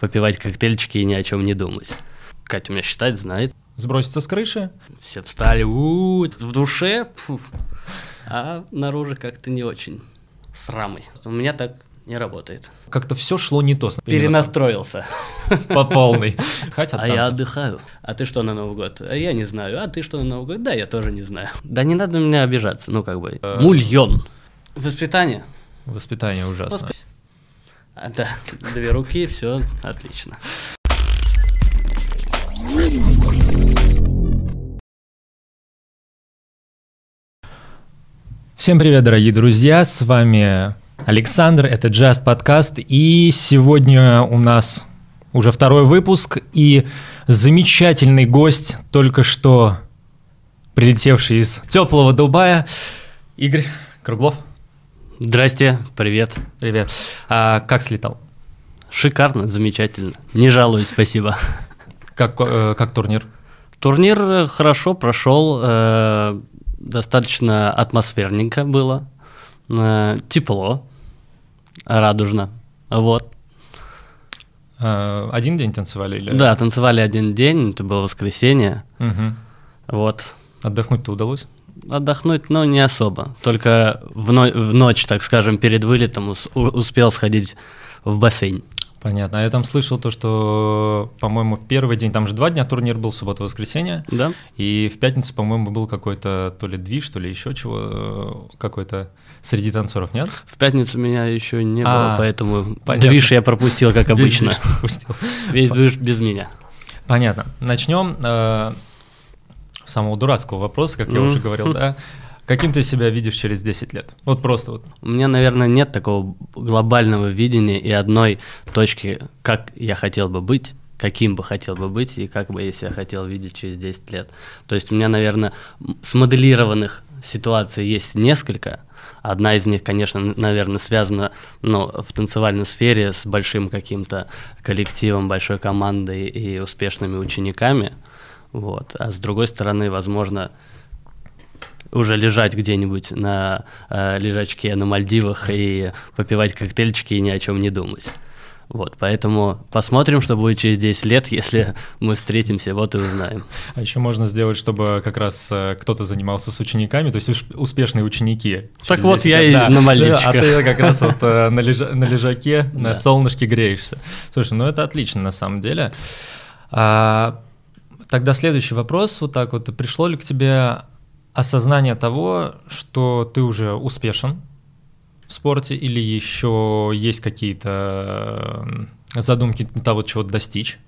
попивать коктейльчики и ни о чем не думать. Катя меня считает, знает. Сброситься с крыши? Все встали, у, в душе, пф, а наружу как-то не очень. С рамой. У меня так не работает. Как-то все шло не то. Перенастроился. По полной. Хотя а я отдыхаю. А ты что на Новый год? А я не знаю. А ты что на Новый год? Да, я тоже не знаю. Да не надо меня обижаться. Ну, как бы. Э, Мульон. Воспитание. Воспитание ужасно. Да, две руки, все отлично. Всем привет, дорогие друзья, с вами Александр, это Just подкаст, и сегодня у нас уже второй выпуск, и замечательный гость, только что прилетевший из теплого Дубая, Игорь Круглов. Здрасте, привет. Привет. А как слетал? Шикарно, замечательно. Не жалуюсь, спасибо. Как, э, как турнир? Турнир э, хорошо прошел, э, достаточно атмосферненько было, э, тепло, радужно. Вот. А, один день танцевали или? Да, танцевали один день, это было воскресенье. Угу. Вот. Отдохнуть-то удалось? Отдохнуть, но не особо. Только в, но- в ночь, так скажем, перед вылетом успел сходить в бассейн. Понятно. А я там слышал то, что, по-моему, первый день, там же два дня турнир был, суббота-воскресенье. Да. И в пятницу, по-моему, был какой-то то ли движ, то ли еще чего, э, какой-то среди танцоров, нет? В пятницу меня еще не было, а, поэтому понятно. движ я пропустил, как обычно. Весь движ без меня. Понятно. Начнем э, самого дурацкого вопроса, как я уже говорил, да. Каким ты себя видишь через 10 лет? Вот просто вот. У меня, наверное, нет такого глобального видения и одной точки, как я хотел бы быть, каким бы хотел бы быть и как бы я себя хотел видеть через 10 лет. То есть у меня, наверное, смоделированных ситуаций есть несколько. Одна из них, конечно, наверное, связана ну, в танцевальной сфере с большим каким-то коллективом, большой командой и успешными учениками. Вот. А с другой стороны, возможно, уже лежать где-нибудь на э, лежачке на Мальдивах и попивать коктейльчики и ни о чем не думать. Вот, поэтому посмотрим, что будет через 10 лет, если мы встретимся, вот и узнаем. А еще можно сделать, чтобы как раз э, кто-то занимался с учениками, то есть успешные ученики. Так вот, я лет. и да. на Мальдивчиках. А ты как раз вот э, на, лежа, на лежаке, на солнышке греешься. Слушай, ну это отлично на самом деле. А, тогда следующий вопрос, вот так вот, пришло ли к тебе осознание того, что ты уже успешен в спорте или еще есть какие-то задумки того, чего достичь?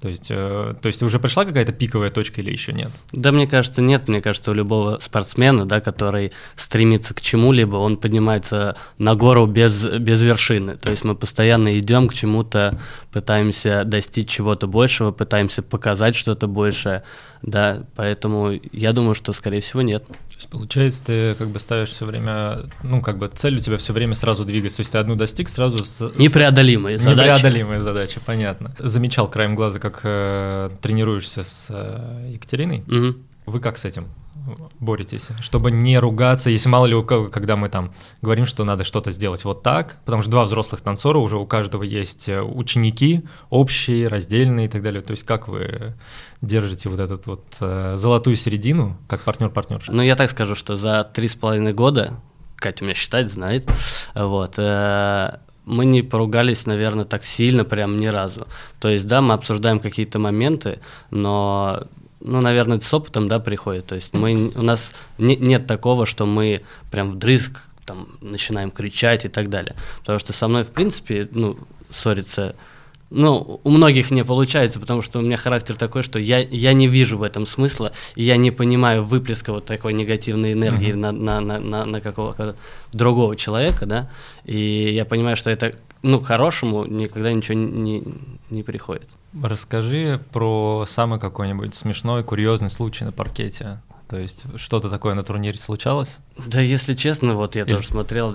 То есть, э, то есть уже пришла какая-то пиковая точка или еще нет? Да, мне кажется, нет. Мне кажется, у любого спортсмена, да, который стремится к чему-либо, он поднимается на гору без, без вершины. То есть мы постоянно идем к чему-то, пытаемся достичь чего-то большего, пытаемся показать что-то большее, да, поэтому я думаю, что, скорее всего, нет. То есть, получается, ты как бы ставишь все время, ну, как бы цель у тебя все время сразу двигаться, то есть ты одну достиг, сразу... С, Непреодолимые задачи. Непреодолимые задачи, понятно. Замечал краем глаза, как как э, тренируешься с э, Екатериной. Угу. Вы как с этим боретесь? Чтобы не ругаться, если мало ли у кого, когда мы там говорим, что надо что-то сделать вот так, потому что два взрослых танцора, уже у каждого есть э, ученики, общие, раздельные и так далее. То есть как вы держите вот эту вот э, золотую середину, как партнер-партнерша? Ну, я так скажу, что за три с половиной года Катя меня считает, знает. Вот. Э, мы не поругались, наверное, так сильно прям ни разу. То есть, да, мы обсуждаем какие-то моменты, но, ну, наверное, это с опытом, да, приходит. То есть мы, у нас не, нет такого, что мы прям вдрызг там начинаем кричать и так далее. Потому что со мной, в принципе, ну, ссориться ну, у многих не получается, потому что у меня характер такой, что я, я не вижу в этом смысла, и я не понимаю выплеска вот такой негативной энергии mm-hmm. на, на, на, на, на какого-то другого человека, да, и я понимаю, что это, ну, к хорошему никогда ничего не, не приходит. Расскажи про самый какой-нибудь смешной, курьезный случай на паркете. То есть что-то такое на турнире случалось? Да, если честно, вот я Или... тоже смотрел,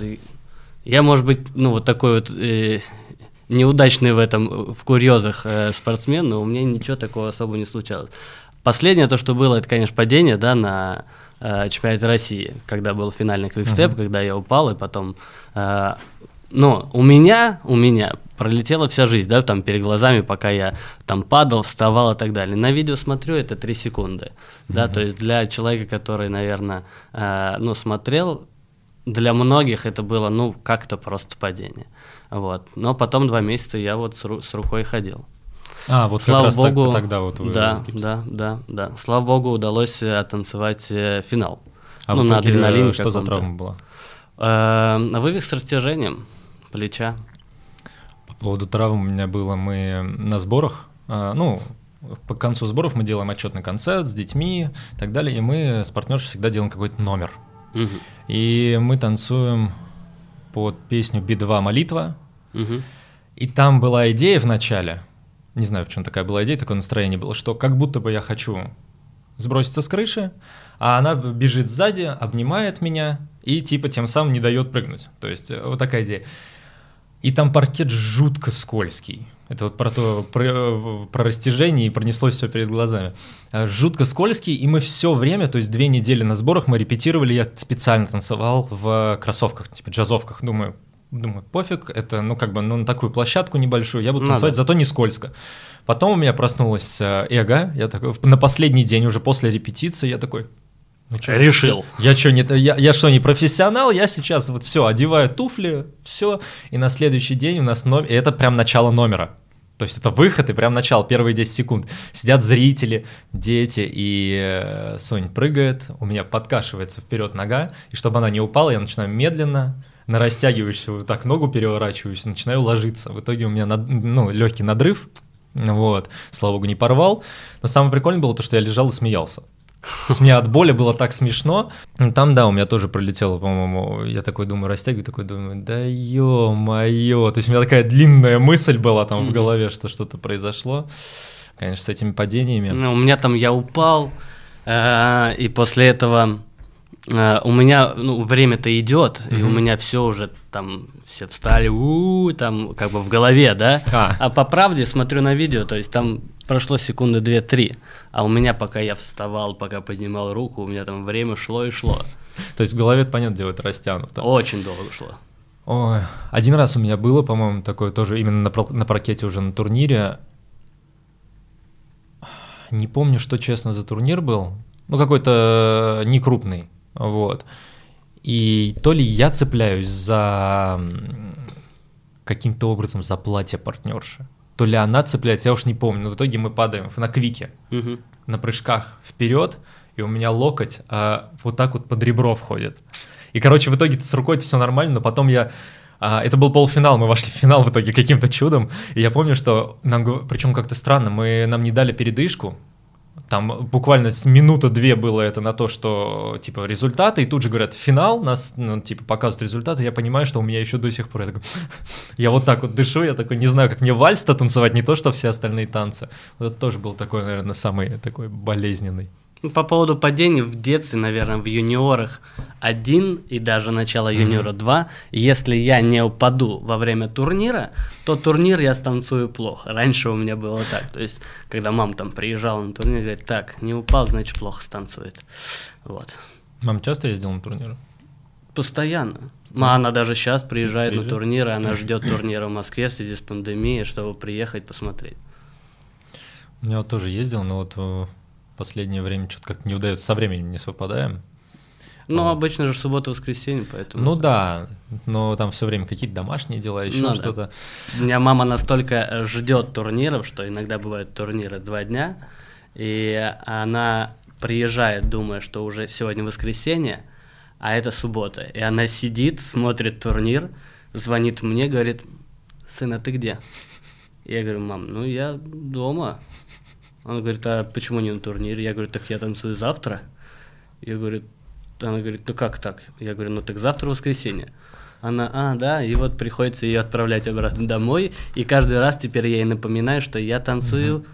я, может быть, ну, вот такой вот... Э, неудачный в этом, в курьезах э, спортсмен, но у меня ничего такого особо не случалось. Последнее то, что было, это, конечно, падение, да, на э, чемпионате России, когда был финальный квикстеп, uh-huh. когда я упал, и потом, э, но у меня, у меня пролетела вся жизнь, да, там перед глазами, пока я там падал, вставал и так далее. На видео смотрю, это 3 секунды, да, mm-hmm. то есть для человека, который, наверное, э, ну, смотрел, для многих это было, ну, как-то просто падение, вот. Но потом два месяца я вот с, ру- с рукой ходил. А, вот Слава как раз богу, так, тогда вот вы Да, да, да, да. Слава богу, удалось э, оттанцевать э, финал. А ну, на адреналине что за травма была? Э, вывих с растяжением плеча. По поводу травм у меня было, мы на сборах, ну, по концу сборов мы делаем отчетный концерт с детьми и так далее, и мы с партнершей всегда делаем какой-то номер. Угу. И мы танцуем под песню «Би-2 молитва», и там была идея в начале, не знаю, почему такая была идея, такое настроение было, что как будто бы я хочу сброситься с крыши, а она бежит сзади, обнимает меня и типа тем самым не дает прыгнуть. То есть э, вот такая идея. И там паркет жутко скользкий. Это вот про то, про, про растяжение и пронеслось все перед глазами. Э, жутко скользкий, и мы все время, то есть две недели на сборах мы репетировали, я специально танцевал в кроссовках, типа джазовках. Думаю, думаю, пофиг, это, ну, как бы, ну, на такую площадку небольшую, я буду танцевать, Надо. зато не скользко. Потом у меня проснулось э, эго, я такой, на последний день, уже после репетиции, я такой, ну, что, Решил. Я что, не, я, я что, не профессионал? Я сейчас вот все, одеваю туфли, все, и на следующий день у нас номер, и это прям начало номера. То есть это выход и прям начало, первые 10 секунд. Сидят зрители, дети, и э, Сонь прыгает, у меня подкашивается вперед нога, и чтобы она не упала, я начинаю медленно, на растягивающуюся вот так ногу переворачиваюсь, начинаю ложиться. В итоге у меня над, ну, легкий надрыв, вот, слава богу, не порвал. Но самое прикольное было то, что я лежал и смеялся. То есть мне от боли было так смешно. Ну, там, да, у меня тоже пролетело, по-моему, я такой думаю, растягиваю, такой думаю, да ё-моё. То есть у меня такая длинная мысль была там в голове, что что-то произошло. Конечно, с этими падениями. Ну, у меня там я упал, э, и после этого Uh, у меня ну, время-то идет, mm-hmm. и у меня все уже там все встали, у там как бы в голове, да. А. а по правде смотрю на видео, то есть там прошло секунды две-три, а у меня пока я вставал, пока поднимал руку, у меня там время шло и шло. То есть в голове, понятно, дело, это растянуто. Очень долго шло. Ой, один раз у меня было, по-моему, такое тоже именно на, на паркете уже на турнире. Не помню, что честно за турнир был. Ну, какой-то не крупный вот. И то ли я цепляюсь за каким-то образом за платье партнерши, то ли она цепляется, я уж не помню, но в итоге мы падаем на квике, угу. на прыжках вперед, и у меня локоть а, вот так вот под ребро входит. И, короче, в итоге с рукой все нормально, но потом я а, это был полуфинал, мы вошли в финал в итоге каким-то чудом. И я помню, что нам, причем как-то странно, мы нам не дали передышку, там буквально минута-две было это на то, что, типа, результаты, и тут же говорят, финал, нас, ну, типа, показывают результаты, я понимаю, что у меня еще до сих пор, я, вот так вот дышу, я такой, не знаю, как мне вальс-то танцевать, не то, что все остальные танцы. Вот это тоже был такой, наверное, самый такой болезненный. По поводу падений в детстве, наверное, в юниорах один и даже начало юниора два. Если я не упаду во время турнира, то турнир я станцую плохо. Раньше у меня было так. То есть, когда мама там приезжала на турнир, говорит, так, не упал, значит плохо станцует. Вот. Мам часто ездила на турниры? Постоянно. Да. Она даже сейчас приезжает Приезжает? на турниры, она ждет турнира в Москве в связи с пандемией, чтобы приехать посмотреть. У меня вот тоже ездил, но вот э, последнее время что-то как-то не удается, со временем не совпадаем. Ну, вот. обычно же суббота-воскресенье, поэтому... Ну да, но там все время какие-то домашние дела, еще ну, что-то. Да. У меня мама настолько ждет турниров, что иногда бывают турниры два дня, и она приезжает, думая, что уже сегодня воскресенье, а это суббота. И она сидит, смотрит турнир, звонит мне, говорит, сын, а ты где? Я говорю, мам, ну я дома. Она говорит, а почему не на турнире? Я говорю, так я танцую завтра. Я говорю, она говорит, ну как так? Я говорю, ну так завтра воскресенье. Она, а, да, и вот приходится ее отправлять обратно домой, и каждый раз теперь я ей напоминаю, что я танцую угу.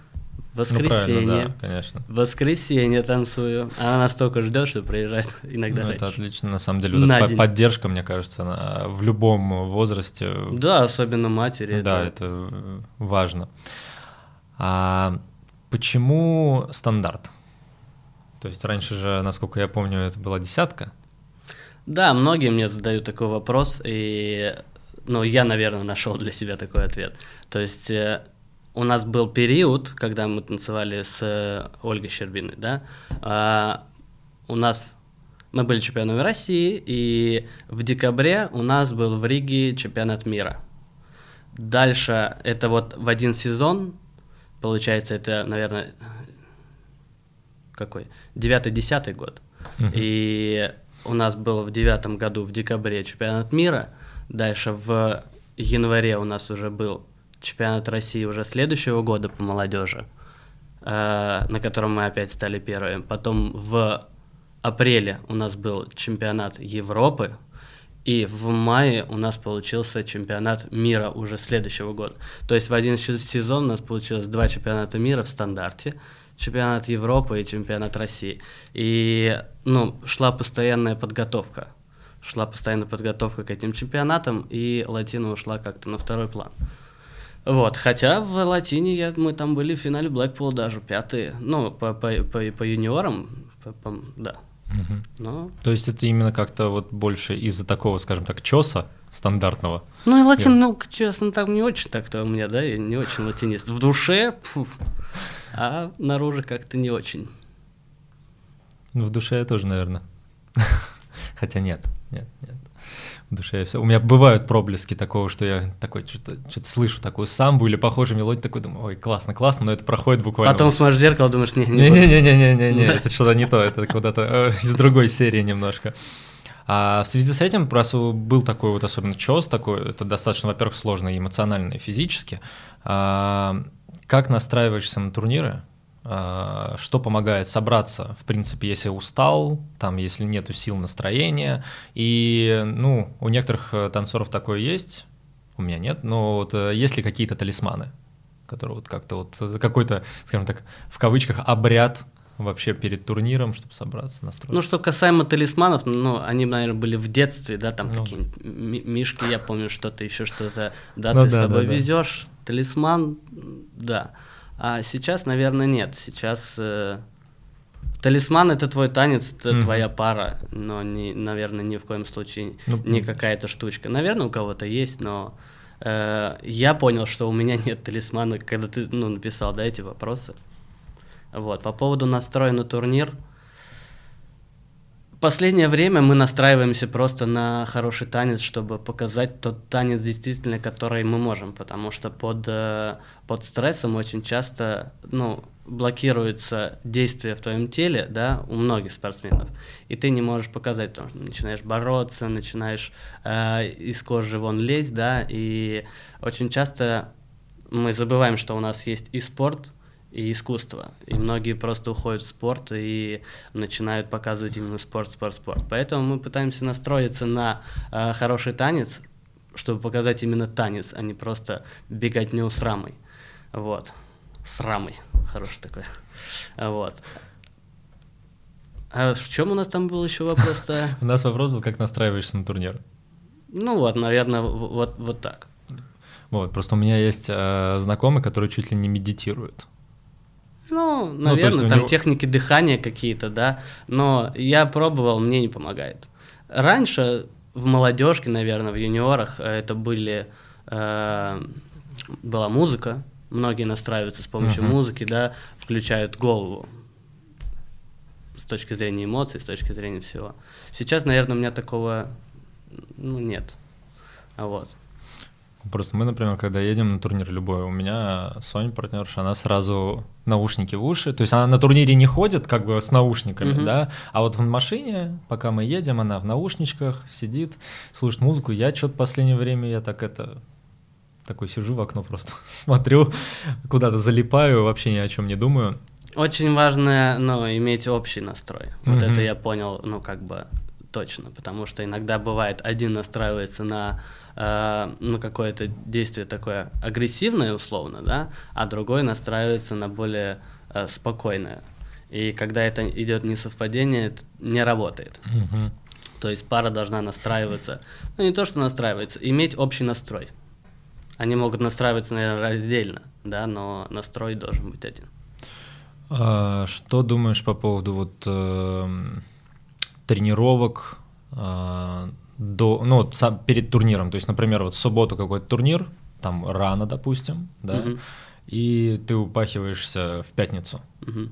воскресенье. Ну, да, конечно. Воскресенье танцую. Она настолько ждет, что приезжает иногда. Ну, это отлично, на самом деле. Вот эта поддержка, мне кажется, она в любом возрасте. Да, особенно матери. Да, это, это важно. А Почему стандарт? То есть раньше же, насколько я помню, это была десятка. Да, многие мне задают такой вопрос, и ну, я, наверное, нашел для себя такой ответ. То есть э, у нас был период, когда мы танцевали с э, Ольгой Щербиной, да, а, у нас мы были чемпионами России, и в декабре у нас был в Риге чемпионат мира. Дальше это вот в один сезон, получается, это, наверное, какой? Девятый-десятый год. Uh-huh. И у нас был в девятом году в декабре чемпионат мира, дальше в январе у нас уже был чемпионат России уже следующего года по молодежи, э, на котором мы опять стали первыми. Потом в апреле у нас был чемпионат Европы, и в мае у нас получился чемпионат мира уже следующего года. То есть в один сезон у нас получилось два чемпионата мира в стандарте, чемпионат Европы и чемпионат России. И ну, шла постоянная подготовка. Шла постоянная подготовка к этим чемпионатам, и Латина ушла как-то на второй план. Вот, хотя в Латине я, мы там были в финале Блэкпула даже пятые, ну, по, по, по, по юниорам, по, по, да. Угу. Но... То есть это именно как-то вот больше из-за такого, скажем так, чеса стандартного? Ну и латин, ну, честно, там не очень так-то у меня, да, я не очень латинист. В душе, пфу, а наружу как-то не очень. Ну, в душе я тоже, наверное. Хотя нет, нет, нет в душе. Все. У меня бывают проблески такого, что я такой что-то, что-то слышу такую самбу или похожую мелодию, такой думаю, ой, классно, классно, но это проходит буквально. Потом смотришь в зеркало, думаешь, не, не, не, не, не, не, не, не, это что-то не то, это куда-то э, из другой серии немножко. А в связи с этим просто был такой вот особенно чес такой, это достаточно, во-первых, сложно и эмоционально, и физически. А, как настраиваешься на турниры? А, что помогает собраться, в принципе, если устал, там, если нету сил настроения. И, ну, у некоторых э, танцоров такое есть, у меня нет, но вот э, есть ли какие-то талисманы, которые вот как-то вот э, какой-то, скажем так, в кавычках обряд вообще перед турниром, чтобы собраться, настроиться. Ну, что касаемо талисманов, ну, они, наверное, были в детстве, да, там ну. какие-нибудь мишки, я помню, что-то еще что-то, да, ну, ты да, с собой да, везешь, да. талисман, да. А сейчас, наверное, нет. Сейчас э, талисман это твой танец, это mm-hmm. твоя пара, но, не, наверное, ни в коем случае ну, не какая-то штучка. Наверное, у кого-то есть, но э, я понял, что у меня нет талисмана, когда ты ну, написал да, эти вопросы. Вот. По поводу настроя на турнир – последнее время мы настраиваемся просто на хороший танец, чтобы показать тот танец действительно, который мы можем, потому что под, э, под стрессом очень часто, ну, блокируется действие в твоем теле, да, у многих спортсменов, и ты не можешь показать, потому что начинаешь бороться, начинаешь э, из кожи вон лезть, да, и очень часто мы забываем, что у нас есть и спорт, и искусство. И многие просто уходят в спорт и начинают показывать именно спорт, спорт, спорт. Поэтому мы пытаемся настроиться на э, хороший танец, чтобы показать именно танец, а не просто беготню с рамой. Вот. С рамой. Хороший такой. Вот. А в чем у нас там был еще вопрос-то? У нас вопрос был, как настраиваешься на турнир. Ну вот, наверное, вот, вот так. Вот, просто у меня есть э, знакомый, который чуть ли не медитирует. Ну, наверное, ну, там него... техники дыхания какие-то, да. Но я пробовал, мне не помогает. Раньше в молодежке, наверное, в юниорах э, это были э, была музыка. Многие настраиваются с помощью uh-huh. музыки, да, включают голову с точки зрения эмоций, с точки зрения всего. Сейчас, наверное, у меня такого ну, нет. А вот. Просто мы, например, когда едем на турнир любой, у меня Соня партнерша, она сразу наушники в уши, то есть она на турнире не ходит как бы с наушниками, mm-hmm. да, а вот в машине, пока мы едем, она в наушничках сидит, слушает музыку. Я что-то в последнее время я так это такой сижу в окно просто смотрю, куда-то залипаю, вообще ни о чем не думаю. Очень важно, ну, иметь общий настрой. Вот mm-hmm. это я понял, ну, как бы точно, потому что иногда бывает один настраивается на э, на какое-то действие такое агрессивное условно, да, а другой настраивается на более э, спокойное. И когда это идет несовпадение, это не работает. Угу. То есть пара должна настраиваться, ну не то что настраивается, иметь общий настрой. Они могут настраиваться, наверное, раздельно, да, но настрой должен быть один. А, что думаешь по поводу вот э, тренировок, э, до, ну, сам, перед турниром? То есть, например, вот в субботу какой-то турнир, там рано, допустим, да, угу. и ты упахиваешься в пятницу. Угу.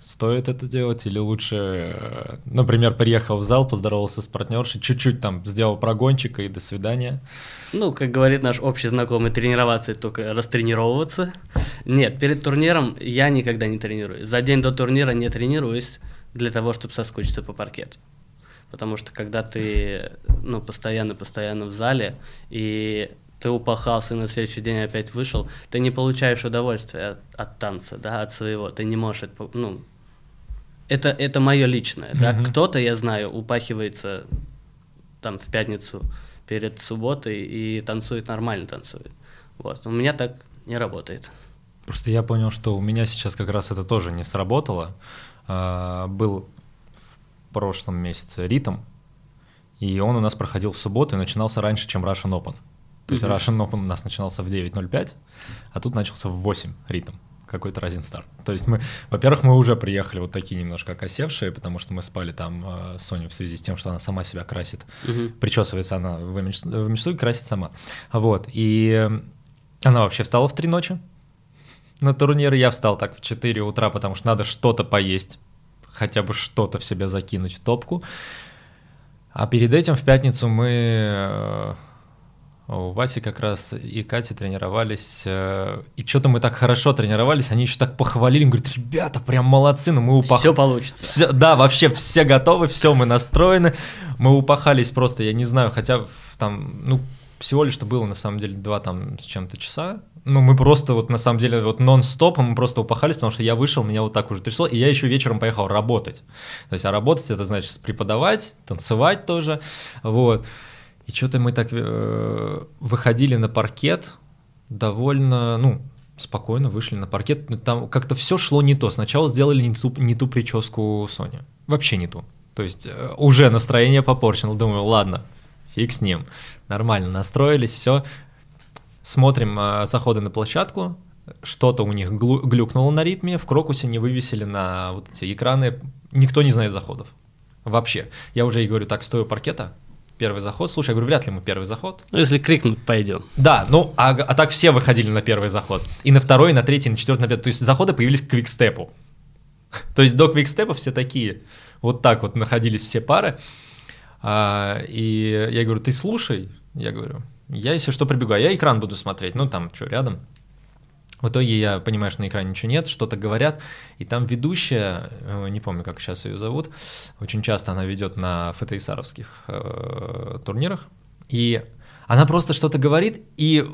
Стоит это делать или лучше, э, например, приехал в зал, поздоровался с партнершей, чуть-чуть там сделал прогончика и до свидания? Ну, как говорит наш общий знакомый, тренироваться только растренировываться. Нет, перед турниром я никогда не тренируюсь. За день до турнира не тренируюсь для того, чтобы соскучиться по паркету. Потому что когда ты ну, постоянно-постоянно в зале, и ты упахался и на следующий день опять вышел, ты не получаешь удовольствия от, от танца, да, от своего, ты не можешь, ну, это, это мое личное, mm-hmm. да, кто-то, я знаю, упахивается там в пятницу перед субботой и танцует, нормально танцует, вот, у меня так не работает. Просто я понял, что у меня сейчас как раз это тоже не сработало, а, был прошлом месяце ритм, и он у нас проходил в субботу и начинался раньше, чем Russian Open. То есть Russian Open у нас начинался в 9.05, а тут начался в 8 ритм какой-то разин стар. То есть мы, во-первых, мы уже приехали вот такие немножко окосевшие, потому что мы спали там э, Соню в связи с тем, что она сама себя красит. Угу. Причесывается она в мечту, в мечту и красит сама. Вот. И она вообще встала в три ночи на турнир. Я встал так в 4 утра, потому что надо что-то поесть, хотя бы что-то в себя закинуть в топку. А перед этим в пятницу мы э, у Васи как раз и Кати тренировались, э, и что-то мы так хорошо тренировались, они еще так похвалили, говорят, ребята, прям молодцы, ну мы упахали. Все получится. Все, да, вообще все готовы, все, мы настроены, мы упахались просто, я не знаю, хотя там, ну, всего лишь что было на самом деле два там с чем-то часа, ну, мы просто вот на самом деле вот нон-стопом мы просто упахались, потому что я вышел, меня вот так уже трясло, и я еще вечером поехал работать. То есть, а работать это значит преподавать, танцевать тоже, вот. И что-то мы так э, выходили на паркет довольно, ну, спокойно вышли на паркет. Там как-то все шло не то. Сначала сделали не ту, не ту прическу Соня. Вообще не ту. То есть э, уже настроение попорчено. Думаю, ладно, фиг с ним. Нормально, настроились, все. Смотрим э, заходы на площадку. Что-то у них глю глюкнуло на ритме. В Крокусе не вывесили на вот эти экраны. Никто не знает заходов. Вообще. Я уже и говорю, так, стою паркета, первый заход. Слушай, я говорю, вряд ли мы первый заход. Ну, если крикнут, пойдем. Да, ну, а, а так все выходили на первый заход. И на второй, и на третий, и на четвертый, на пятый. То есть заходы появились к квикстепу. То есть до квикстепа все такие. Вот так вот находились все пары. А, и я говорю, ты слушай. Я говорю, я если что прибегаю, я экран буду смотреть. Ну, там, что, рядом. В итоге я понимаю, что на экране ничего нет, что-то говорят, и там ведущая, э, не помню, как сейчас ее зовут, очень часто она ведет на ФТИСаровских э, турнирах, и она просто что-то говорит, и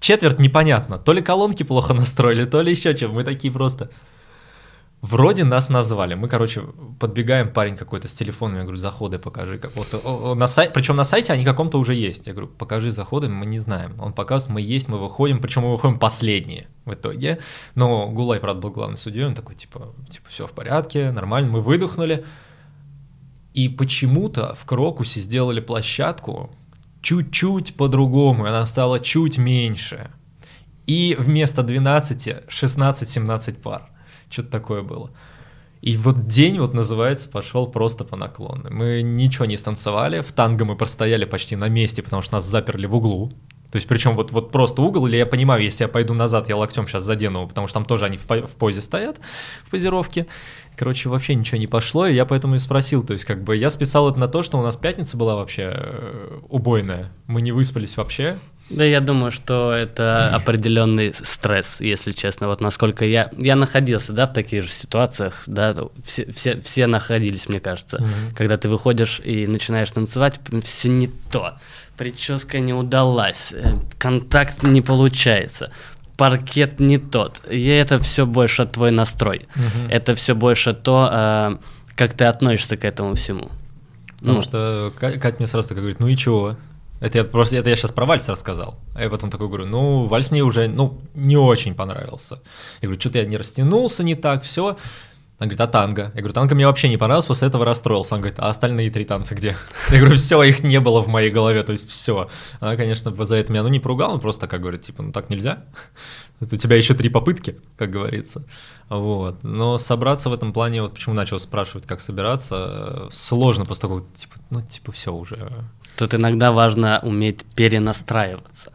четверть непонятно, то ли колонки плохо настроили, то ли еще чем, мы такие просто... Вроде нас назвали. Мы, короче, подбегаем, парень какой-то с телефоном, я говорю, заходы покажи. Как, вот, на сай... Причем на сайте они каком-то уже есть. Я говорю, покажи заходы, мы не знаем. Он показывает, мы есть, мы выходим, причем мы выходим последние в итоге. Но Гулай, правда, был главный судьей, он такой, типа, типа все в порядке, нормально, мы выдохнули. И почему-то в Крокусе сделали площадку чуть-чуть по-другому, она стала чуть меньше. И вместо 12 16-17 пар. Что-то такое было. И вот день вот называется пошел просто по наклону. Мы ничего не станцевали, в танго мы простояли почти на месте, потому что нас заперли в углу. То есть причем вот, вот просто угол, или я понимаю, если я пойду назад, я локтем сейчас задену, потому что там тоже они в, в позе стоят, в позировке. Короче, вообще ничего не пошло, и я поэтому и спросил. То есть как бы я списал это на то, что у нас пятница была вообще э, убойная. Мы не выспались вообще, да, я думаю, что это определенный стресс, если честно. Вот насколько я я находился, да, в таких же ситуациях, да, все все, все находились, мне кажется, mm-hmm. когда ты выходишь и начинаешь танцевать, все не то, прическа не удалась, э, контакт не получается, паркет не тот. И это все больше твой настрой. Mm-hmm. Это все больше то, э, как ты относишься к этому всему. Потому ну. что Катя мне сразу так говорит, ну и чего? Это я просто, это я сейчас про вальс рассказал. А я потом такой говорю, ну, вальс мне уже, ну, не очень понравился. Я говорю, что-то я не растянулся не так, все. Она говорит, а танго? Я говорю, танго мне вообще не понравилось, после этого расстроился. Она говорит, а остальные три танца где? Я говорю, все, их не было в моей голове, то есть все. Она, конечно, за это меня, ну, не поругала, просто как говорит, типа, ну, так нельзя. У тебя еще три попытки, как говорится. Вот. Но собраться в этом плане, вот почему начал спрашивать, как собираться, сложно после такого, типа, ну, типа, все уже. Тут иногда важно уметь перенастраиваться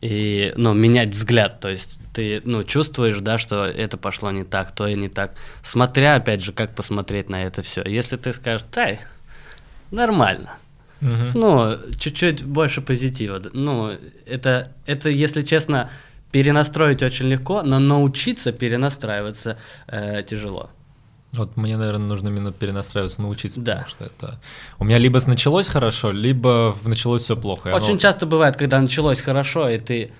и, ну, менять взгляд, то есть ты, ну, чувствуешь, да, что это пошло не так, то и не так, смотря, опять же, как посмотреть на это все. Если ты скажешь, тай, нормально, угу. ну, чуть-чуть больше позитива, ну, это, это, если честно, перенастроить очень легко, но научиться перенастраиваться э, тяжело. Вот мне, наверное, нужно именно перенастраиваться, научиться, да. потому что это... У меня либо началось хорошо, либо началось все плохо. Очень оно... часто бывает, когда началось хорошо, и ты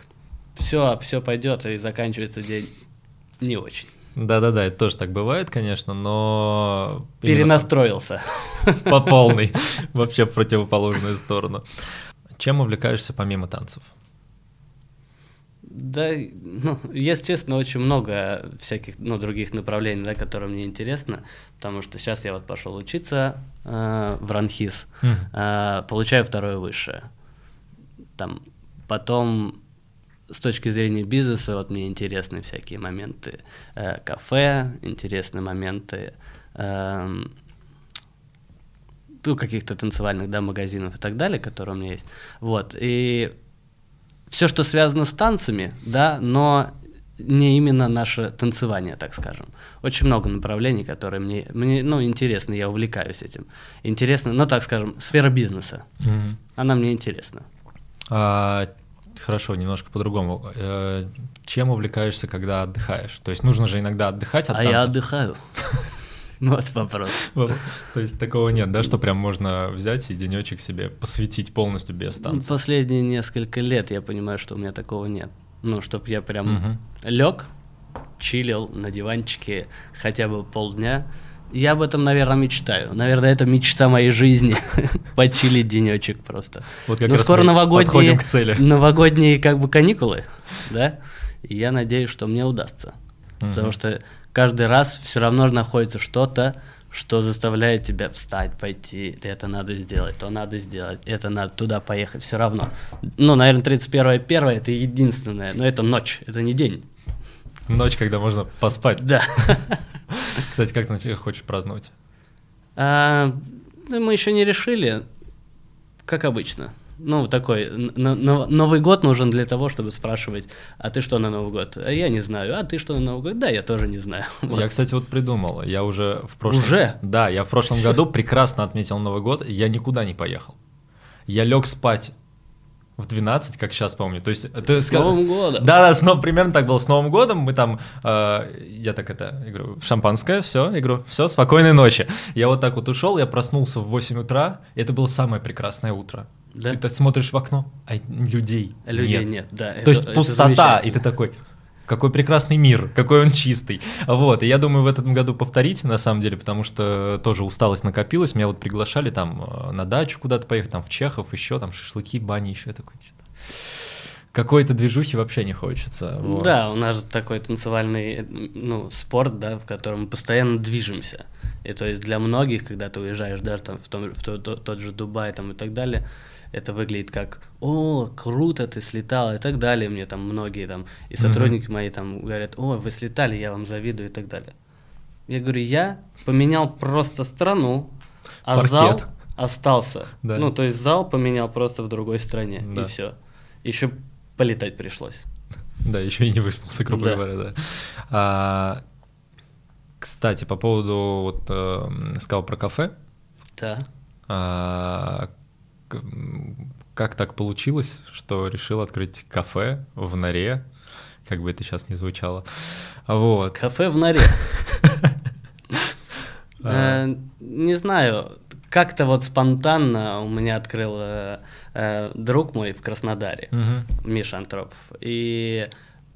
все, все пойдет, и заканчивается день не очень. Да-да-да, это тоже так бывает, конечно, но... Перенастроился. По полной, вообще в противоположную сторону. Чем увлекаешься помимо танцев? Да, ну, если честно, очень много всяких, ну, других направлений, да, которые мне интересны, потому что сейчас я вот пошел учиться э, в Ранхис, mm. э, получаю второе высшее. Там, потом, с точки зрения бизнеса, вот мне интересны всякие моменты э, кафе, интересные моменты э, ну, каких-то танцевальных, да, магазинов и так далее, которые у меня есть. Вот, и все, что связано с танцами, да, но не именно наше танцевание, так скажем. Очень много направлений, которые мне, мне ну, интересны, я увлекаюсь этим. Интересно, ну, так скажем, сфера бизнеса. Mm-hmm. Она мне интересна. А, хорошо, немножко по-другому. Э, чем увлекаешься, когда отдыхаешь? То есть нужно же иногда отдыхать от А танцев? я отдыхаю. Вот вопрос. То есть такого нет, да, что прям можно взять и денечек себе посвятить полностью без танца? Последние несколько лет я понимаю, что у меня такого нет. Ну, чтобы я прям лег, чилил на диванчике хотя бы полдня. Я об этом, наверное, мечтаю. Наверное, это мечта моей жизни. Почилить денечек просто. Вот как Но скоро новогодние, к цели. новогодние как бы каникулы, да? И я надеюсь, что мне удастся. Потому что каждый раз все равно находится что-то, что заставляет тебя встать, пойти, это надо сделать, то надо сделать, это надо туда поехать, все равно. Ну, наверное, 31 1 это единственное, но это ночь, это не день. Ночь, когда можно поспать. Да. Кстати, как ты хочешь праздновать? А, мы еще не решили, как обычно ну, такой, Новый год нужен для того, чтобы спрашивать, а ты что на Новый год? А я не знаю. А ты что на Новый год? Да, я тоже не знаю. Вот. Я, кстати, вот придумал. Я уже в прошлом... Уже? Да, я в прошлом году прекрасно отметил Новый год, я никуда не поехал. Я лег спать в 12, как сейчас помню. То есть ты с Новым годом. Да, да, с примерно так было. С Новым годом мы там, э, я так это, говорю, шампанское, все, говорю, все, спокойной ночи. Я вот так вот ушел, я проснулся в 8 утра, это было самое прекрасное утро. Да? Ты смотришь в окно, а людей, людей нет. нет да, То это, есть пустота, и ты такой, какой прекрасный мир, какой он чистый. Вот, и я думаю, в этом году повторить, на самом деле, потому что тоже усталость накопилась. Меня вот приглашали там э, на дачу куда-то поехать, там в Чехов, еще там шашлыки, бани, еще такой что-то. Какой-то движухи вообще не хочется. Вот. Да, у нас же такой танцевальный ну, спорт, да, в котором мы постоянно движемся. И то есть для многих, когда ты уезжаешь даже там в, том, в тот, тот, тот же Дубай там, и так далее, это выглядит как «О, круто, ты слетал» и так далее. Мне там многие там, и сотрудники mm-hmm. мои там говорят «О, вы слетали, я вам завидую» и так далее. Я говорю, я поменял просто страну, а Паркет. зал остался. Да. Ну, то есть зал поменял просто в другой стране, да. и все. Еще полетать пришлось. Да, еще и не выспался, грубо да. говоря, да. А, кстати, по поводу, вот, э, сказал про кафе. Да. А, как так получилось, что решил открыть кафе в норе, как бы это сейчас не звучало. Вот. Кафе в норе. А. Э, не знаю, как-то вот спонтанно у меня открыл э, э, друг мой в Краснодаре, Миша Антропов, и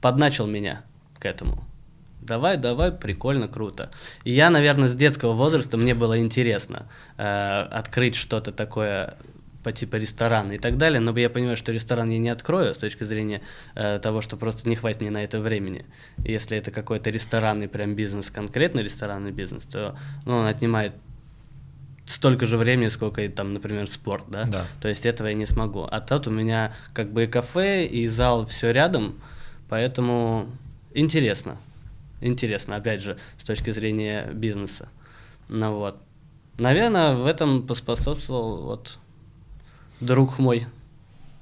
подначил меня к этому. Давай, давай, прикольно, круто. И я, наверное, с детского возраста мне было интересно открыть что-то такое по типу ресторана и так далее, но я понимаю, что ресторан я не открою с точки зрения э, того, что просто не хватит мне на это времени. Если это какой-то ресторанный прям бизнес, конкретный ресторанный бизнес, то ну, он отнимает столько же времени, сколько и там, например, спорт, да? Да. То есть этого я не смогу. А тут у меня как бы и кафе, и зал все рядом, поэтому интересно. Интересно, опять же, с точки зрения бизнеса. Ну вот. Наверное, в этом поспособствовал вот друг мой.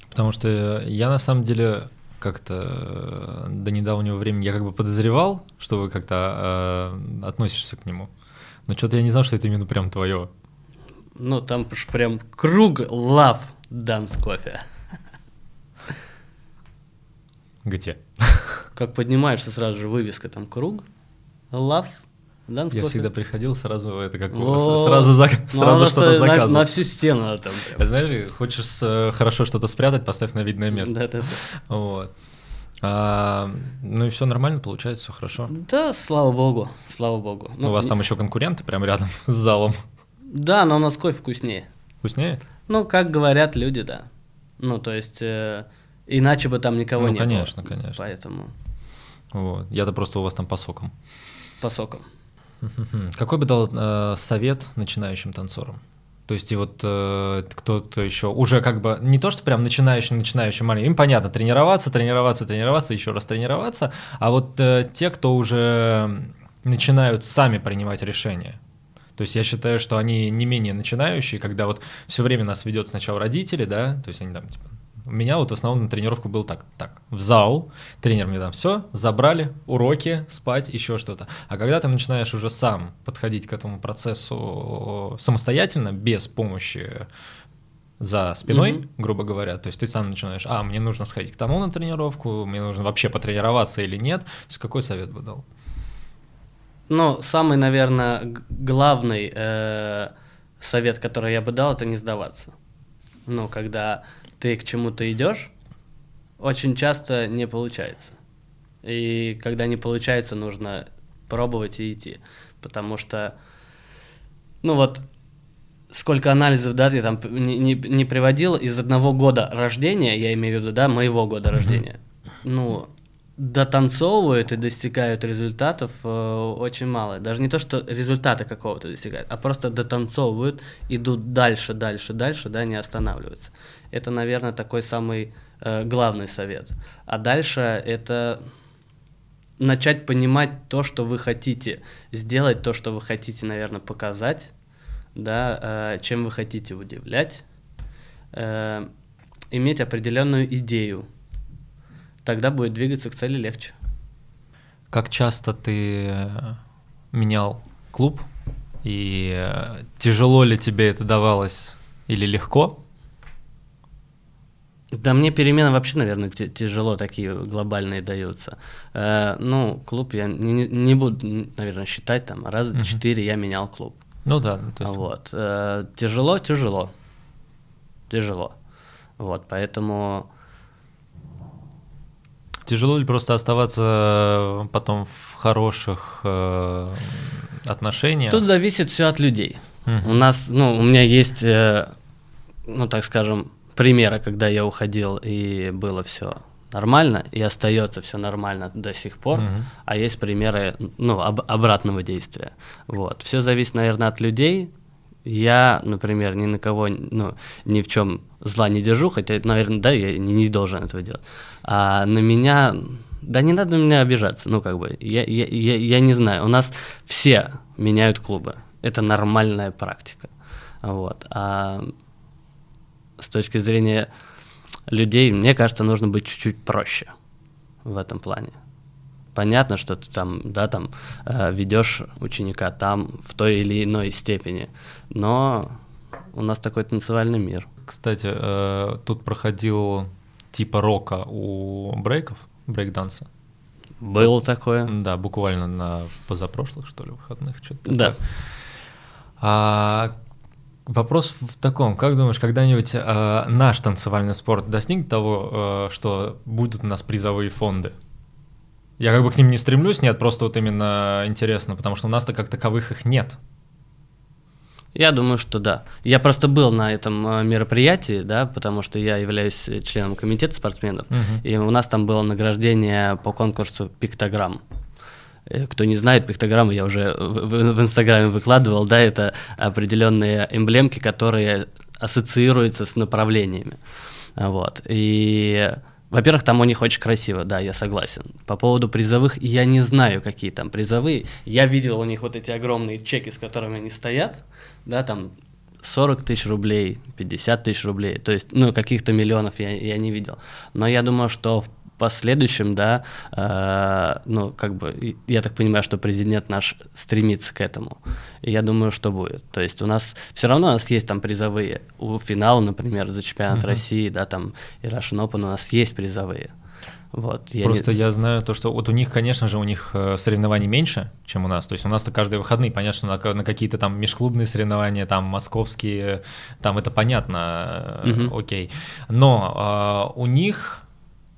Потому что я на самом деле как-то э, до недавнего времени я как бы подозревал, что вы как-то э, относишься к нему. Но что-то я не знал, что это именно прям твое. Ну, там уж прям круг love dance кофе. Где? Как поднимаешься, сразу же вывеска там круг love dance Я кофе. всегда приходил сразу это как О, сразу за- ну, сразу что-то на- заказывать. На всю стену там. прям. Знаешь, хочешь э, хорошо что-то спрятать, поставь на видное место. Да-да-да. Вот. А, ну и все нормально, получается, все хорошо. Да, слава богу, слава богу. Ну, у вас не- там еще конкуренты прям рядом с залом. Да, но у нас кофе вкуснее. Вкуснее? Ну, как говорят люди, да. Ну, то есть, э, иначе бы там никого Ну, не конечно, было. конечно. Поэтому Вот. Я-то просто у вас там по сокам. по сокам. Какой бы дал э, совет начинающим танцорам? То есть и вот э, кто-то еще уже как бы не то, что прям начинающим, начинающим маленьким, им понятно, тренироваться, тренироваться, тренироваться, еще раз тренироваться, а вот э, те, кто уже начинают сами принимать решения. То есть я считаю, что они не менее начинающие, когда вот все время нас ведет сначала родители, да, то есть они там типа у меня вот в основном на тренировку был так, так, в зал, тренер мне там все, забрали, уроки, спать, еще что-то. А когда ты начинаешь уже сам подходить к этому процессу самостоятельно, без помощи за спиной, Мгм. грубо говоря, то есть ты сам начинаешь, а, мне нужно сходить к тому на тренировку, мне нужно вообще потренироваться или нет, то есть какой совет бы дал? Ну, самый, наверное, главный э, совет, который я бы дал, это не сдаваться. Ну, когда ты к чему-то идешь, очень часто не получается. И когда не получается, нужно пробовать и идти. Потому что, ну вот, сколько анализов, да, я там не, не, не приводил, из одного года рождения, я имею в виду, да, моего года рождения, ну, дотанцовывают и достигают результатов э, очень мало. Даже не то, что результаты какого-то достигают, а просто дотанцовывают, идут дальше, дальше, дальше, да, не останавливаются. Это, наверное, такой самый э, главный совет. А дальше это начать понимать то, что вы хотите, сделать то, что вы хотите, наверное, показать, да, э, чем вы хотите удивлять, э, иметь определенную идею, тогда будет двигаться к цели легче. Как часто ты э, менял клуб и э, тяжело ли тебе это давалось или легко? Да мне перемены вообще, наверное, тяжело такие глобальные даются. Э, ну, клуб я не, не- буду, наверное, считать, там, раза Мгм. четыре я менял клуб. Ну да, ну, то есть Вот. э, тяжело, тяжело. Тяжело. Вот, поэтому... тяжело ли просто оставаться э, потом в хороших э, отношениях? Тут зависит все от людей. Мгм. У нас, ну, у меня есть, э, ну, так скажем, примеры, когда я уходил и было все нормально, и остается все нормально до сих пор, Мгм. а есть примеры, ну, об- обратного действия. Вот. Все зависит, наверное, от людей. Я, например, ни на кого, ну, ни в чем зла не держу, хотя, наверное, да, я не, не должен этого делать. А на меня, да не надо на меня обижаться, ну, как бы, я, я, я, я не знаю, у нас все меняют клубы, это нормальная практика, вот. А с точки зрения людей, мне кажется, нужно быть чуть-чуть проще в этом плане. Понятно, что ты там, да, там э, ведешь ученика там в той или иной степени, но у нас такой танцевальный мир. Кстати, э, тут проходил типа рока у брейков, брейк-данса. Было такое. Да, буквально на позапрошлых, что ли, выходных. Что-то Да. такое. А, вопрос в таком, как думаешь, когда-нибудь э, наш танцевальный спорт достигнет того, э, что будут у нас призовые фонды? Я как бы к ним не стремлюсь, нет, просто вот именно интересно, потому что у нас-то как таковых их нет. Я думаю, что да. Я просто был на этом э, мероприятии, да, потому что я являюсь членом комитета спортсменов, угу. и у нас там было награждение по конкурсу пиктограмм. Э, кто не знает, пиктограммы я уже в, в, в Инстаграме выкладывал, да, это определенные эмблемки, которые ассоциируются с направлениями. Вот. И во-первых, там у них очень красиво, да, я согласен. По поводу призовых, я не знаю, какие там призовые. Я видел у них вот эти огромные чеки, с которыми они стоят, да, там 40 тысяч рублей, 50 тысяч рублей, то есть, ну, каких-то миллионов я, я не видел. Но я думаю, что в последующем, да, э, ну, как бы, я так понимаю, что президент наш стремится к этому. И я думаю, что будет. То есть у нас все равно у нас есть там призовые. У финала, например, за чемпионат uh-huh. России, да, там и Russian Open у нас есть призовые. Вот, я Просто не... я знаю то, что вот у них, конечно же, у них э, соревнований меньше, чем у нас. То есть у нас-то каждые выходные, понятно, на, на какие-то там межклубные соревнования, там московские, там это понятно, угу. окей. Но э, у них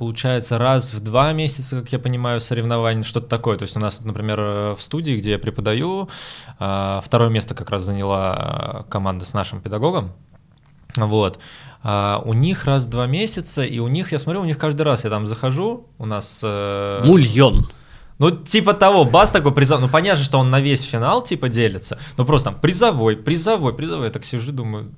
получается, раз в два месяца, как я понимаю, соревнования, что-то такое. То есть у нас, например, в студии, где я преподаю, а, второе место как раз заняла команда с нашим педагогом. Вот. А, у них раз в два месяца, и у них, я смотрю, у них каждый раз я там захожу, у нас... Э, Мульон. Ну, типа того, бас такой призовой. Ну, понятно, что он на весь финал, типа, делится. Ну, просто там призовой, призовой, призовой. Я так сижу, думаю,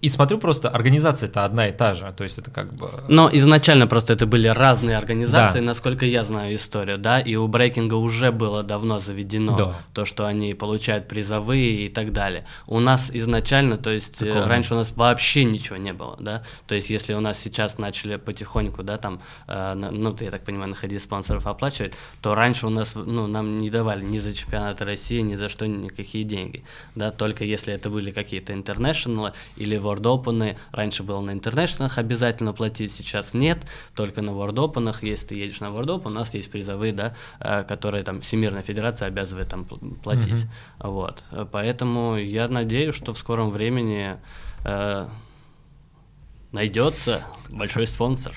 и смотрю просто, организация-то одна и та же, то есть это как бы... Но изначально просто это были разные организации, да. насколько я знаю историю, да, и у брейкинга уже было давно заведено да. то, что они получают призовые и так далее. У нас изначально, то есть э, Такого. раньше у нас вообще ничего не было, да, то есть если у нас сейчас начали потихоньку, да, там, э, ну, я так понимаю, находить спонсоров оплачивать, то раньше у нас, ну, нам не давали ни за чемпионат России, ни за что никакие деньги, да, только если это были какие-то интернешнлы или World Open. Раньше было на интернешнлах обязательно платить, сейчас нет, только на World Open. Если ты едешь на World Open, у нас есть призовые, да, э, которые там Всемирная Федерация обязывает там платить. Mm-hmm. Вот. Поэтому я надеюсь, что в скором времени э, найдется большой спонсор,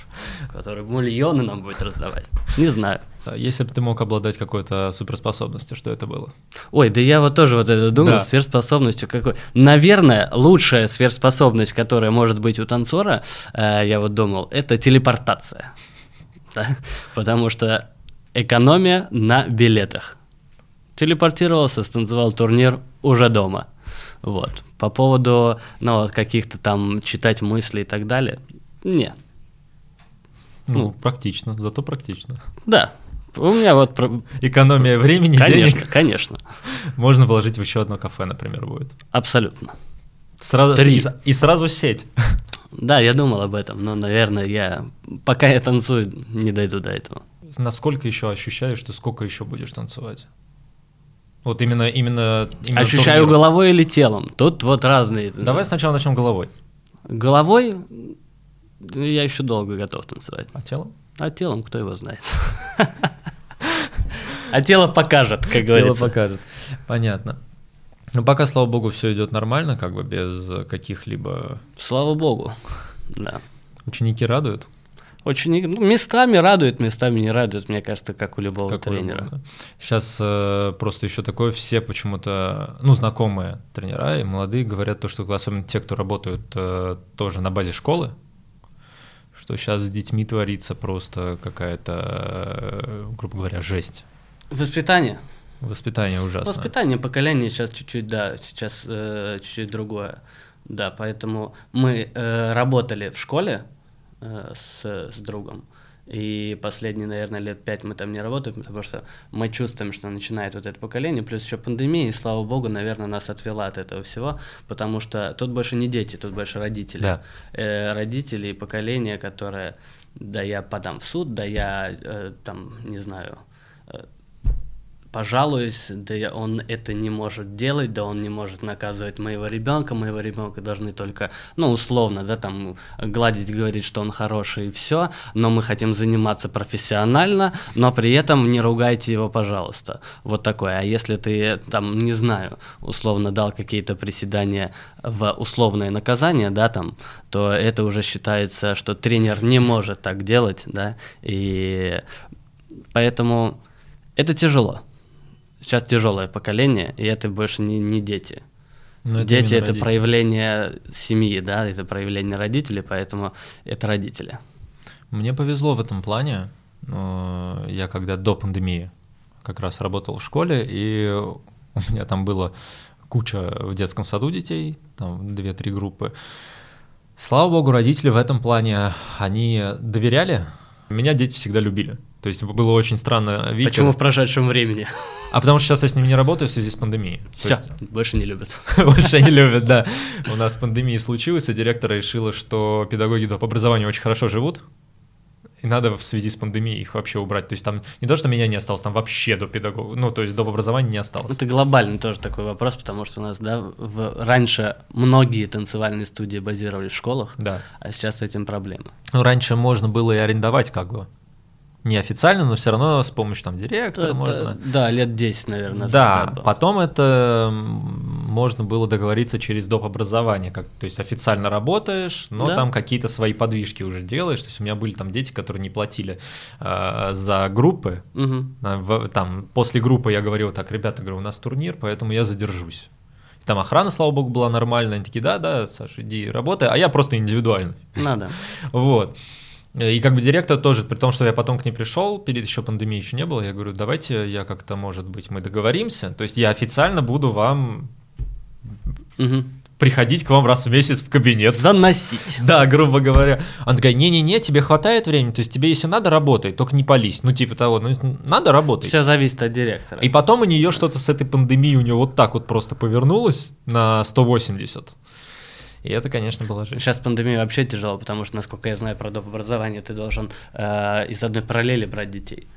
который миллионы нам будет раздавать. Не знаю. Если бы ты мог обладать какой-то суперспособностью, что это было? Ой, да я вот тоже вот это думал, да. сверхспособностью какой. Наверное, лучшая сверхспособность, которая может быть у танцора, э, я вот думал, это телепортация. Да? Потому что экономия на билетах. Телепортировался, станцевал турнир уже дома. Вот. По поводу ну, каких-то там читать мысли и так далее, нет. Ну, ну, практично, зато практично. Да, у меня вот... Экономия времени, конечно, денег. Конечно, Можно вложить в еще одно кафе, например, будет. Абсолютно. Сразу, Три. И, и сразу сеть. Да, я думал об этом, но, наверное, я пока я танцую, не дойду до этого. Насколько еще ощущаешь, что сколько еще будешь танцевать? Вот именно, именно, именно Ощущаю головой или телом. Тут вот разные. Давай сначала начнем головой. Головой я еще долго готов танцевать. А телом? А телом кто его знает. А тело покажет, как говорится. Тело покажет. Понятно. Ну, пока, слава богу, все идет нормально, как бы без каких-либо. Слава богу, да. Ученики радуют? Очень ну, местами радует, местами не радует, мне кажется, как у любого как тренера. У любого, да. Сейчас э, просто еще такое, все почему-то, ну, знакомые тренера и молодые говорят то, что особенно те, кто работают э, тоже на базе школы, что сейчас с детьми творится просто какая-то, э, грубо говоря, жесть. Воспитание. Воспитание ужасно. Воспитание поколения сейчас чуть-чуть, да, сейчас э, чуть-чуть другое. Да, поэтому мы э, работали в школе с, с другом, и последние, наверное, лет пять мы там не работаем, потому что мы чувствуем, что начинает вот это поколение, плюс еще пандемия, и слава богу, наверное, нас отвела от этого всего, потому что тут больше не дети, тут больше родители. Да. Э, родители и поколение, которое, да я подам в суд, да я э, там, не знаю, э, пожалуюсь, да он это не может делать, да он не может наказывать моего ребенка, моего ребенка должны только, ну, условно, да, там, гладить, говорить, что он хороший и все, но мы хотим заниматься профессионально, но при этом не ругайте его, пожалуйста. Вот такое. А если ты, там, не знаю, условно дал какие-то приседания в условное наказание, да, там, то это уже считается, что тренер не может так делать, да, и поэтому это тяжело. Сейчас тяжелое поколение, и это больше не, не дети. Но это Дети это проявление семьи, да, это проявление родителей, поэтому это родители. Мне повезло в этом плане. Я когда до пандемии как раз работал в школе, и у меня там было куча в детском саду детей, там две-три группы. Слава богу, родители в этом плане, они доверяли. Меня дети всегда любили. То есть было очень странно видеть. Почему в прошедшем времени? А потому что сейчас я с ними не работаю в связи с пандемией. Все, есть... больше не любят. Больше не любят, да. У нас пандемия случилась, и директор решила, что педагоги доп. образования очень хорошо живут, и надо в связи с пандемией их вообще убрать. То есть там не то, что меня не осталось, там вообще до педагога, ну, то есть до образования не осталось. Это глобальный тоже такой вопрос, потому что у нас, да, в, раньше многие танцевальные студии базировались в школах, да. а сейчас с этим проблема. Ну, раньше можно было и арендовать как бы неофициально, но все равно с помощью там директора это, можно. Да, лет 10, наверное. Да, потом это можно было договориться через доп. образование, как, то есть официально работаешь, но да. там какие-то свои подвижки уже делаешь. То есть у меня были там дети, которые не платили э, за группы. Угу. Там после группы я говорил, так, ребята, говорю, у нас турнир, поэтому я задержусь. Там охрана, слава богу, была нормальная. Они такие, да, да, Саша, иди работай, а я просто индивидуально. Надо. Вот. И как бы директор тоже, при том, что я потом к ней пришел, перед еще пандемией еще не было, я говорю, давайте я как-то, может быть, мы договоримся. То есть я официально буду вам угу. приходить к вам раз в месяц в кабинет. Заносить. Да, грубо говоря. Она такая, не-не-не, тебе хватает времени, то есть тебе, если надо, работай, только не пались. Ну, типа того, ну, надо работать. Все зависит от директора. И потом у нее что-то с этой пандемией у нее вот так вот просто повернулось на 180. И это, конечно, было жизнь. Сейчас пандемия вообще тяжело, потому что, насколько я знаю про доп. образование, ты должен э, из одной параллели брать детей.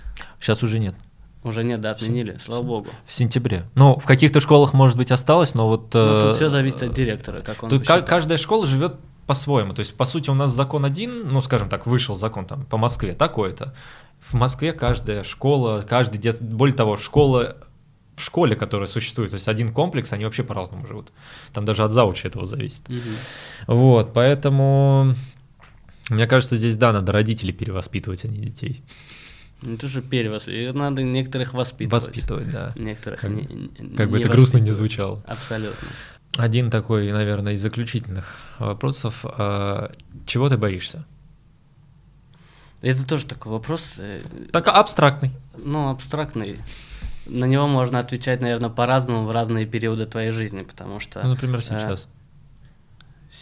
Сейчас уже нет. Уже нет, да, отменили, слава богу. В сентябре. Ну, в каких-то школах, может быть, осталось, но вот... Ну, тут все зависит от директора, как он Тут каждая школа живет по-своему. То есть, по сути, у нас закон один, ну, скажем так, вышел закон там по Москве такой-то. В Москве каждая школа, каждый дет... Более того, школа в школе, которая существует, то есть один комплекс, они вообще по-разному живут. Там даже от зауча этого зависит. Угу. Вот, поэтому мне кажется, здесь да, надо родителей перевоспитывать, а не детей. Ну, это же перевоспитывать. Надо некоторых воспитывать. Воспитывать, да. Некоторых как, не, как бы это грустно не звучало. Абсолютно. Один такой, наверное, из заключительных вопросов. А, чего ты боишься? Это тоже такой вопрос. Э, так абстрактный. Ну, абстрактный на него можно отвечать, наверное, по-разному в разные периоды твоей жизни, потому что... Ну, например, э, сейчас.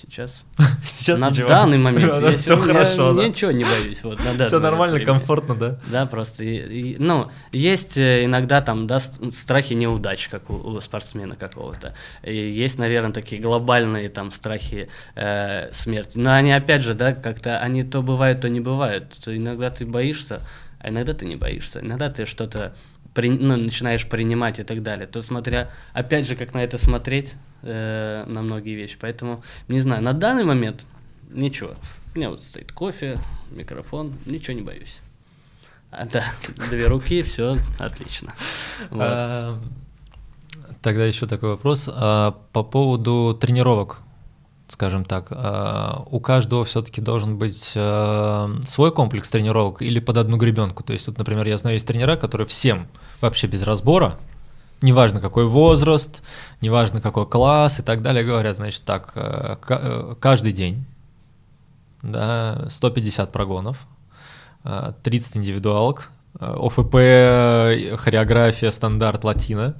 Сейчас. Сейчас на ничего. данный момент. Да, все хорошо. да. Ничего не боюсь. Вот, на все нормально, времени. комфортно, да? Да, просто. И, и, ну, есть э, иногда там, да, страхи неудач, как у, у спортсмена какого-то. И есть, наверное, такие глобальные там страхи э, смерти. Но они, опять же, да, как-то они то бывают, то не бывают. Иногда ты боишься, а иногда ты не боишься. Иногда ты что-то при, ну, начинаешь принимать и так далее, то смотря, опять же, как на это смотреть, э, на многие вещи. Поэтому, не знаю, на данный момент ничего. У меня вот стоит кофе, микрофон, ничего не боюсь. А, да, две руки, все отлично. А, тогда еще такой вопрос. А, по поводу тренировок скажем так, а, у каждого все-таки должен быть а, свой комплекс тренировок или под одну гребенку. То есть, вот, например, я знаю, есть тренера, которые всем вообще без разбора, неважно какой возраст, неважно какой класс и так далее, говорят, значит, так, а, каждый день, да, 150 прогонов, 30 индивидуалок, ОФП, хореография, стандарт, латина,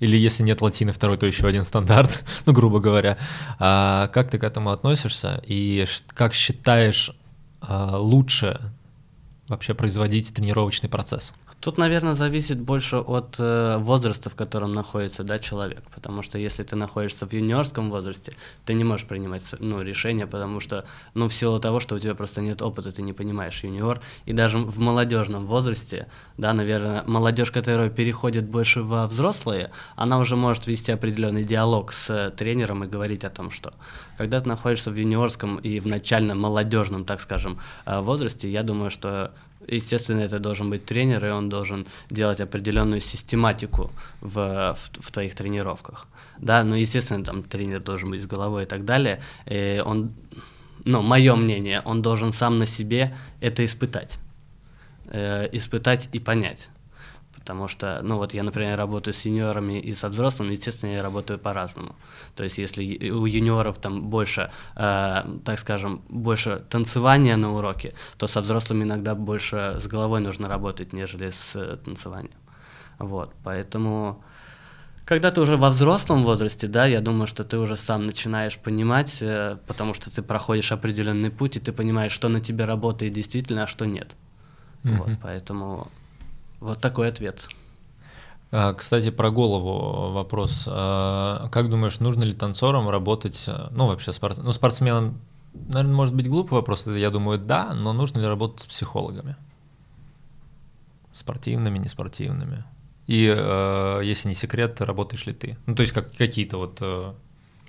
или если нет латины второй, то еще один стандарт, ну, грубо говоря. А как ты к этому относишься и как считаешь а, лучше вообще производить тренировочный процесс? Тут, наверное, зависит больше от э, возраста, в котором находится да, человек. Потому что если ты находишься в юниорском возрасте, ты не можешь принимать ну, решения, потому что, ну, в силу того, что у тебя просто нет опыта, ты не понимаешь юниор. И даже в молодежном возрасте, да, наверное, молодежь, которая переходит больше во взрослые, она уже может вести определенный диалог с тренером и говорить о том, что когда ты находишься в юниорском и в начальном молодежном, так скажем, э, возрасте, я думаю, что естественно, это должен быть тренер, и он должен делать определенную систематику в, в, в твоих тренировках. Да, ну, естественно, там тренер должен быть с головой и так далее. И он, ну, мое мнение, он должен сам на себе это испытать. Э, испытать и понять. Потому что, ну вот я, например, работаю с юниорами и со взрослыми, естественно, я работаю по-разному. То есть если у юниоров там больше, э, так скажем, больше танцевания на уроке, то со взрослыми иногда больше с головой нужно работать, нежели с э, танцеванием. Вот, поэтому когда ты уже во взрослом возрасте, да, я думаю, что ты уже сам начинаешь понимать, э, потому что ты проходишь определенный путь, и ты понимаешь, что на тебе работает действительно, а что нет. Mm-hmm. Вот, поэтому вот такой ответ. А, кстати, про голову вопрос. А, как думаешь, нужно ли танцорам работать, ну, вообще, спорт... ну, спортсменам, наверное, может быть глупый вопрос, я думаю, да, но нужно ли работать с психологами? Спортивными, неспортивными? И, э, если не секрет, работаешь ли ты? Ну, то есть как, какие-то вот... Э...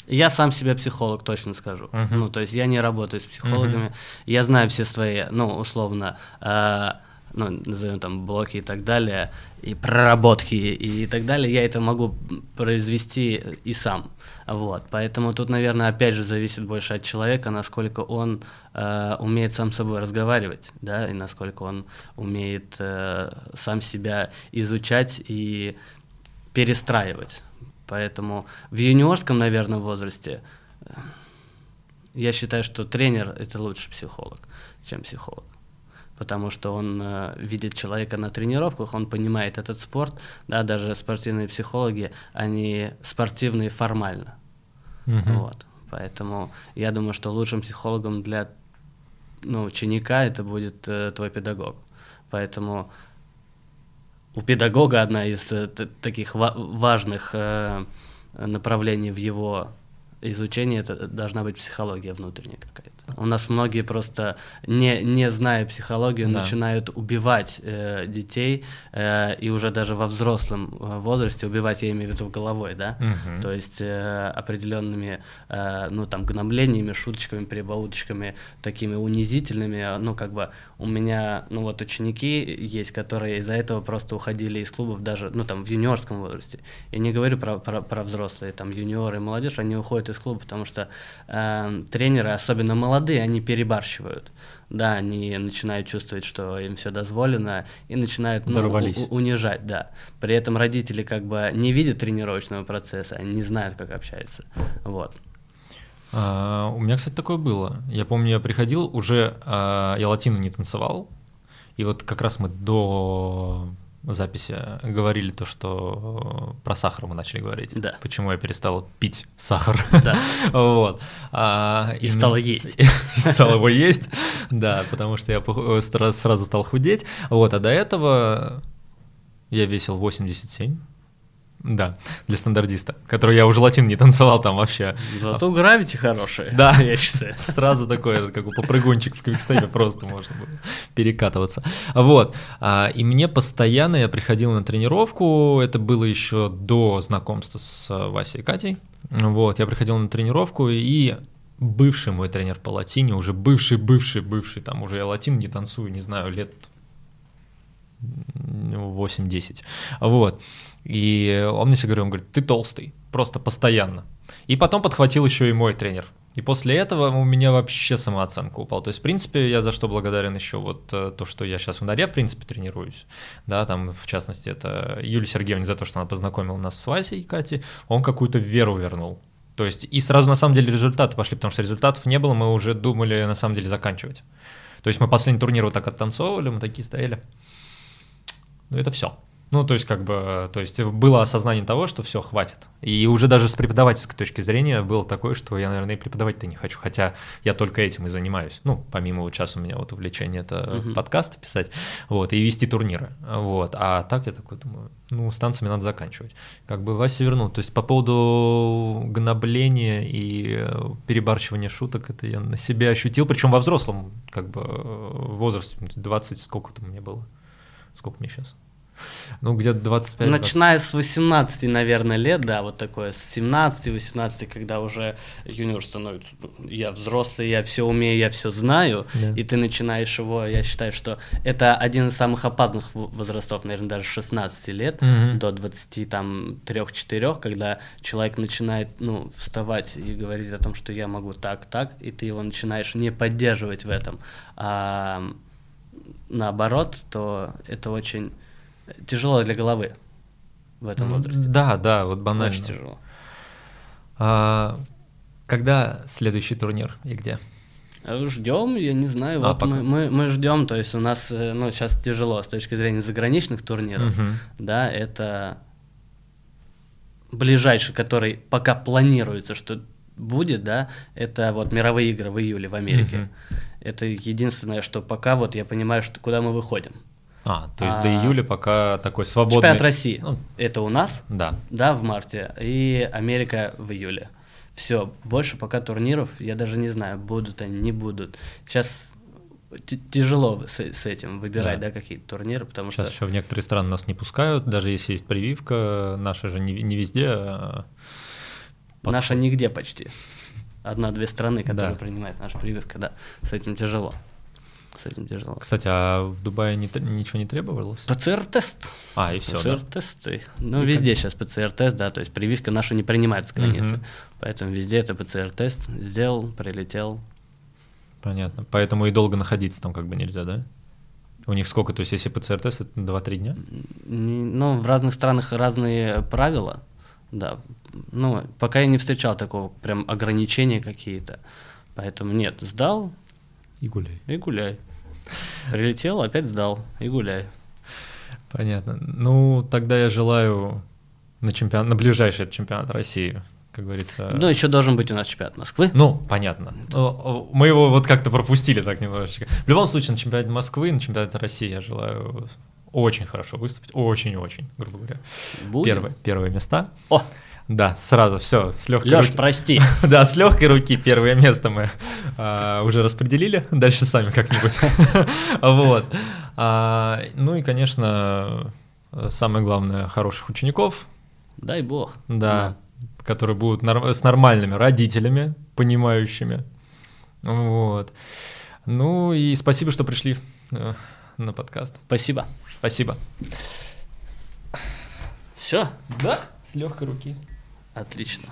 Я сам себе психолог, точно скажу. Uh-huh. Ну, то есть я не работаю с психологами. Uh-huh. Я знаю все свои, ну, условно, э, ну, назовем там блоки и так далее, и проработки и так далее, я это могу произвести и сам. Вот, поэтому тут, наверное, опять же зависит больше от человека, насколько он э, умеет сам с собой разговаривать, да, и насколько он умеет э, сам себя изучать и перестраивать. Поэтому в юниорском, наверное, возрасте э, я считаю, что тренер это лучше психолог, чем психолог потому что он э, видит человека на тренировках, он понимает этот спорт, да, даже спортивные психологи, они спортивные формально, угу. вот, поэтому я думаю, что лучшим психологом для ну, ученика это будет э, твой педагог, поэтому у педагога одна из э, таких ва- важных э, направлений в его изучении это должна быть психология внутренняя какая-то. У нас многие просто, не, не зная психологию, да. начинают убивать э, детей, э, и уже даже во взрослом э, возрасте убивать, я имею в виду, головой, да, угу. то есть э, определенными, э, ну, там, гномлениями, шуточками, прибауточками, такими унизительными, ну, как бы у меня, ну, вот ученики есть, которые из-за этого просто уходили из клубов даже, ну, там, в юниорском возрасте. Я не говорю про, про, про взрослые, там, юниоры и молодежь, они уходят из клуба, потому что э, тренеры, особенно молодые, молодые, они перебарщивают. Да, они начинают чувствовать, что им все дозволено, и начинают ну, у- унижать, да. При этом родители как бы не видят тренировочного процесса, они не знают, как общаются. Вот. А, у меня, кстати, такое было. Я помню, я приходил, уже а, я латину не танцевал, и вот как раз мы до записи говорили то, что про сахар мы начали говорить. Да. Почему я перестал пить сахар. Да. вот. А, и, и стало есть. и стал его есть, да, потому что я сразу стал худеть. Вот, а до этого я весил 87 да, для стандартиста, который я уже латин не танцевал там вообще. Зато гравити хорошие, да, я считаю. Сразу такой, как бы попрыгунчик в квикстепе просто можно было перекатываться. Вот, а, и мне постоянно, я приходил на тренировку, это было еще до знакомства с Васей и Катей, вот, я приходил на тренировку, и бывший мой тренер по латине, уже бывший, бывший, бывший, там уже я латин не танцую, не знаю, лет 8-10. Вот. И он мне все говорил, он говорит, ты толстый, просто постоянно. И потом подхватил еще и мой тренер. И после этого у меня вообще самооценка упала. То есть, в принципе, я за что благодарен еще вот э, то, что я сейчас в Ударе, в принципе, тренируюсь. Да, там, в частности, это Юлия Сергеевна за то, что она познакомила нас с Васей и Катей. Он какую-то веру вернул. То есть, и сразу на самом деле результаты пошли, потому что результатов не было, мы уже думали на самом деле заканчивать. То есть мы последний турнир вот так оттанцовывали, мы такие стояли. Ну это все. Ну, то есть, как бы, то есть было осознание того, что все, хватит. И уже даже с преподавательской точки зрения было такое, что я, наверное, и преподавать-то не хочу, хотя я только этим и занимаюсь. Ну, помимо вот сейчас у меня вот увлечение это угу. подкасты писать, вот, и вести турниры, вот. А так я такой думаю, ну, с танцами надо заканчивать. Как бы Вася вернул. То есть по поводу гнобления и перебарщивания шуток, это я на себе ощутил, причем во взрослом, как бы, возрасте, 20, сколько там мне было? Сколько мне сейчас? Ну, где-то 25 Начиная с 18, наверное, лет, да, вот такое, с 17-18, когда уже юниор становится, ну, я взрослый, я все умею, я все знаю, да. и ты начинаешь его, я считаю, что это один из самых опасных возрастов, наверное, даже 16 лет угу. до 23-4, когда человек начинает, ну, вставать и говорить о том, что я могу так, так, и ты его начинаешь не поддерживать в этом, а наоборот, то это очень Тяжело для головы в этом Ну, возрасте. Да, да, вот банально. Очень тяжело. А, когда следующий турнир и где? Ждем, я не знаю, А, вот пока. мы, мы, мы ждем, то есть у нас, э, ну, сейчас тяжело с точки зрения заграничных турниров, Мгм. да, это ближайший, который пока планируется, что будет, да, это вот мировые игры в июле в Америке. Мгм. Это единственное, что пока вот я понимаю, что куда мы выходим. А, то есть А, до июля пока такой свободный... Чемпионат России, Ну, это у нас, да. да, в марте, и Америка в июле. Все, больше пока турниров, я даже не знаю, будут они, не будут. Сейчас тяжело с, с этим выбирать, Да. да, какие-то турниры, потому Сейчас что еще в некоторые страны нас не пускают, даже если есть прививка, наша же не, не везде. а, наша нигде почти. Одна-две страны, которые Да. принимают нашу прививку, да, с этим тяжело. С этим тяжело. Кстати, а в Дубае не ничего не требовалось? ПЦР-тест. А, и все, да? ПЦР-тесты. Ну, везде сейчас ПЦР-тест, да, то есть прививка нашу не принимают с границы. Мгм. Поэтому везде это ПЦР-тест. Сделал, прилетел. Понятно. Поэтому и долго находиться там как бы нельзя, да? У них сколько? То есть если ПЦР-тест, это 2-3 дня? Ну, в разных странах разные правила, да. Ну, пока я не встречал такого прям ограничения какие-то. Поэтому нет, сдал И гуляй. и гуляй. Прилетел, опять сдал и гуляй. Понятно. Ну, тогда я желаю на, чемпион... на ближайший чемпионат России, как говорится. Ну, еще должен быть у нас чемпионат Москвы. Ну, понятно. Ну, Мы его вот как-то пропустили так немножечко. В любом случае, на чемпионате Москвы, на чемпионате России я желаю очень хорошо выступить. Очень-очень, грубо говоря. Будем. Первые, первые места. О, Да, сразу все, с легкой Леш, руки. прости. Да, с легкой руки первое место мы а, уже распределили. Дальше сами как-нибудь. Вот. А, Ну и, конечно, самое главное, хороших учеников, Дай бог. да, которые будут нор- с нормальными родителями, понимающими. Вот. Ну и спасибо, что пришли э, на подкаст. Спасибо. Спасибо. Все, Да, с легкой руки. отлично.